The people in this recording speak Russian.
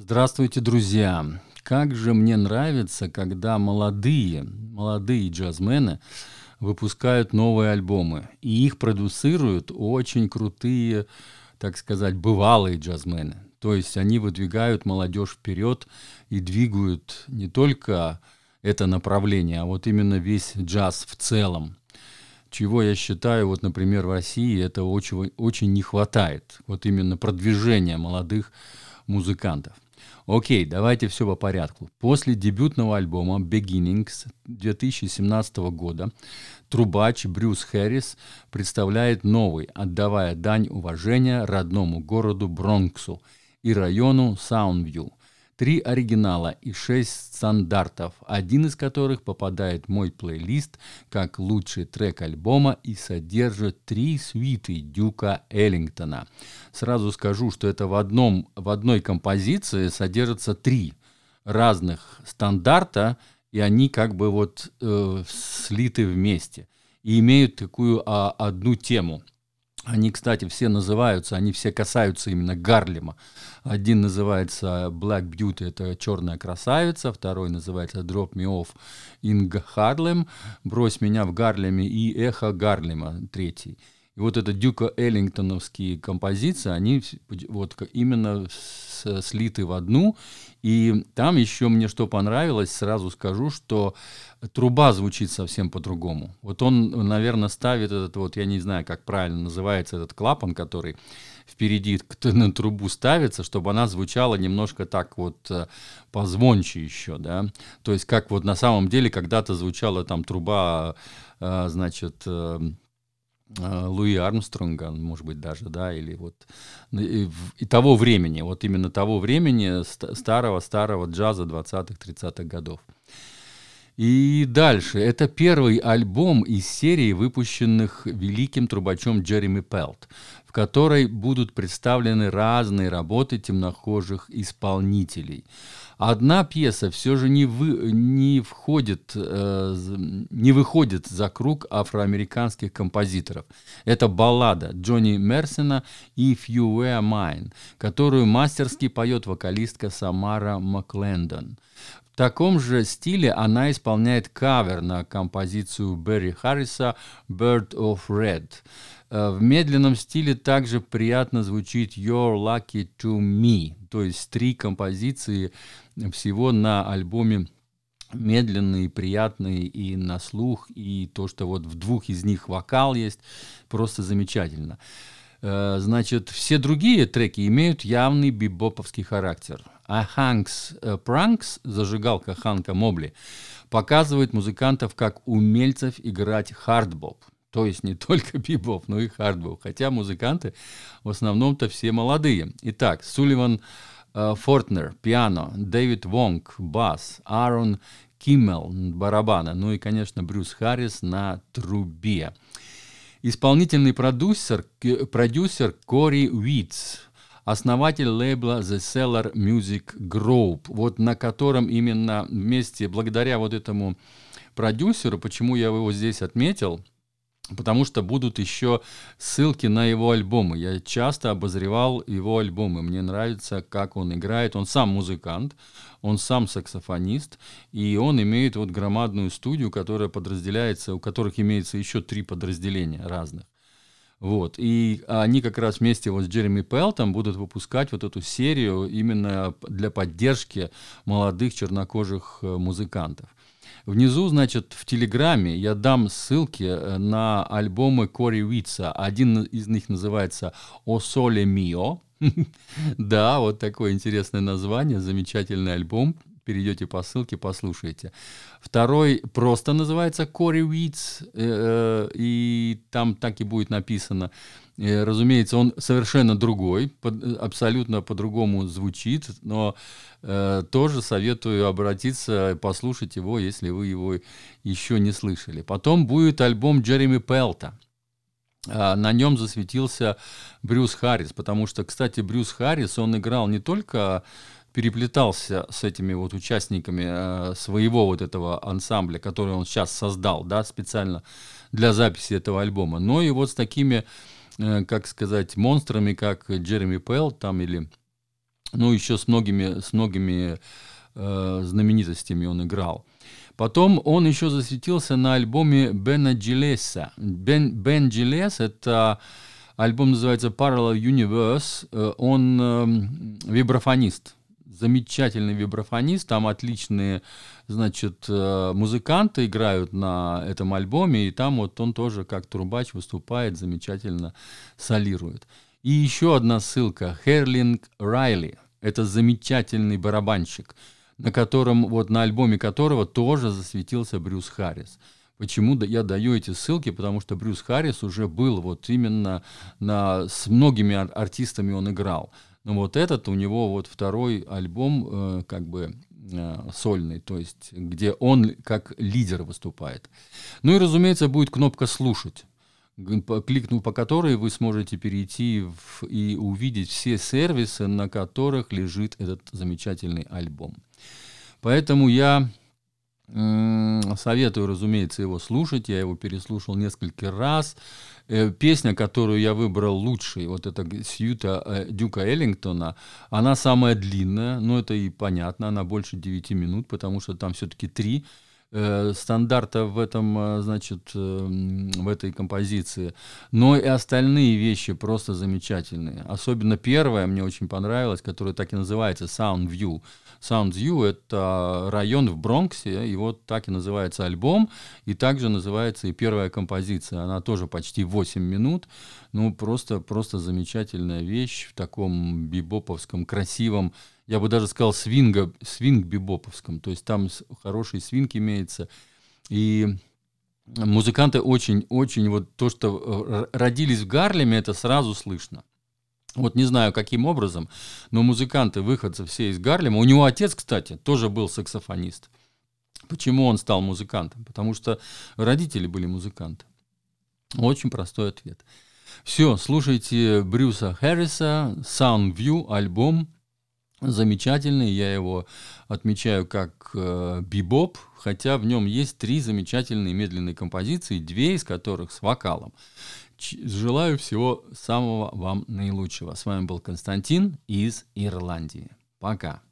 Здравствуйте, друзья! Как же мне нравится, когда молодые, молодые джазмены выпускают новые альбомы. И их продюсируют очень крутые, так сказать, бывалые джазмены. То есть они выдвигают молодежь вперед и двигают не только это направление, а вот именно весь джаз в целом. Чего я считаю, вот, например, в России это очень, очень не хватает. Вот именно продвижения молодых музыкантов. Окей, давайте все по порядку. После дебютного альбома Beginnings 2017 года трубач Брюс Хэррис представляет новый, отдавая дань уважения родному городу Бронксу и району Саундвью – три оригинала и шесть стандартов, один из которых попадает в мой плейлист как лучший трек альбома и содержит три свиты Дюка Эллингтона. Сразу скажу, что это в, одном, в одной композиции содержатся три разных стандарта, и они как бы вот э, слиты вместе и имеют такую а, одну тему – они, кстати, все называются, они все касаются именно Гарлема. Один называется Black Beauty, это черная красавица, второй называется Drop Me Off in Harlem, брось меня в Гарлеме, и Эхо Гарлема, третий. И вот это Дюка Эллингтоновские композиции, они вот именно слиты в одну. И там еще мне что понравилось, сразу скажу, что труба звучит совсем по-другому. Вот он, наверное, ставит этот вот, я не знаю, как правильно называется этот клапан, который впереди на трубу ставится, чтобы она звучала немножко так вот э, позвонче еще, да. То есть как вот на самом деле когда-то звучала там труба, э, значит, э, Луи Армстронга, может быть, даже, да, или вот ну, и, и того времени, вот именно того времени старого-старого джаза 20-х, 30-х годов. И дальше. Это первый альбом из серии, выпущенных великим трубачом Джереми Пелт, в которой будут представлены разные работы темнохожих исполнителей. Одна пьеса все же не, вы, не, входит, э, не выходит за круг афроамериканских композиторов. Это баллада Джонни Мерсена «If You Were Mine», которую мастерски поет вокалистка Самара Маклендон. В таком же стиле она исполняет кавер на композицию Берри Харриса «Bird of Red». Э, в медленном стиле также приятно звучит «You're Lucky to Me», то есть три композиции всего на альбоме медленные, приятные и на слух, и то, что вот в двух из них вокал есть, просто замечательно. Э, значит, все другие треки имеют явный бибоповский характер. А Hank's Pranks, зажигалка Ханка Мобли, показывает музыкантов как умельцев играть хардбоп. То есть не только бибоп, но и хардбоп. Хотя музыканты в основном-то все молодые. Итак, Сулливан Э, Фортнер, пиано, Дэвид Вонг, бас, Аарон Киммел, барабаны, ну и, конечно, Брюс Харрис на трубе. Исполнительный продюсер, продюсер Кори Уитс, основатель лейбла The Cellar Music Group, вот на котором именно вместе, благодаря вот этому продюсеру, почему я его здесь отметил – потому что будут еще ссылки на его альбомы. Я часто обозревал его альбомы. Мне нравится, как он играет. Он сам музыкант, он сам саксофонист, и он имеет вот громадную студию, которая подразделяется, у которых имеется еще три подразделения разных. Вот. И они как раз вместе вот с Джереми Пелтом будут выпускать вот эту серию именно для поддержки молодых чернокожих э, музыкантов. Внизу, значит, в Телеграме я дам ссылки э, на альбомы Кори Уитса. Один из них называется «О соле мио». Да, вот такое интересное название, замечательный альбом. Перейдете по ссылке, послушайте. Второй просто называется Кори Уитс, э, э, и там так и будет написано. Разумеется, он совершенно другой, абсолютно по-другому звучит, но Э, тоже советую обратиться, послушать его, если вы его еще не слышали. Потом будет альбом Джереми Пелта. А, на нем засветился Брюс Харрис, потому что, кстати, Брюс Харрис, он играл не только переплетался с этими вот участниками э, своего вот этого ансамбля, который он сейчас создал, да, специально для записи этого альбома, но и вот с такими, э, как сказать, монстрами, как Джереми Пелл там или Ну, еще с многими, с многими э, знаменитостями он играл. Потом он еще засветился на альбоме Бена Джилеса. Бен, Бен Джилес — это альбом называется Parallel Universe. Он э, вибрафонист, замечательный вибрафонист. Там отличные, значит, э, музыканты играют на этом альбоме, и там вот он тоже как трубач выступает, замечательно солирует. И еще одна ссылка. Херлинг Райли. Это замечательный барабанщик, на котором, вот на альбоме которого тоже засветился Брюс Харрис. Почему я даю эти ссылки? Потому что Брюс Харрис уже был вот именно на, с многими артистами он играл. Вот этот у него вот второй альбом э, как бы э, сольный, то есть где он как лидер выступает. Ну и, разумеется, будет кнопка «Слушать» кликнув по которой вы сможете перейти в, и увидеть все сервисы, на которых лежит этот замечательный альбом. Поэтому я советую, разумеется, его слушать. Я его переслушал несколько раз. Э, песня, которую я выбрал лучшей, вот это Сьюта э, Дюка Эллингтона, она самая длинная, но это и понятно, она больше 9 минут, потому что там все-таки три Э, стандарта в этом, э, значит, э, в этой композиции, но и остальные вещи просто замечательные. Особенно первая мне очень понравилась, которая так и называется Sound View. Sound View — это район в Бронксе, и вот так и называется альбом, и также называется и первая композиция. Она тоже почти 8 минут, ну просто, просто замечательная вещь в таком бибоповском красивом я бы даже сказал, свинга, свинг-бибоповском. То есть там хороший свинг имеется. И музыканты очень-очень, вот то, что э, родились в Гарлеме, это сразу слышно. Вот не знаю, каким образом, но музыканты, выходцы все из Гарлема, у него отец, кстати, тоже был саксофонист. Почему он стал музыкантом? Потому что родители были музыканты. Очень простой ответ. Все, слушайте Брюса Харриса, Sound View, альбом замечательный, я его отмечаю как э, бибоп, хотя в нем есть три замечательные медленные композиции, две из которых с вокалом. Ч- желаю всего самого вам наилучшего. С вами был Константин из Ирландии. Пока.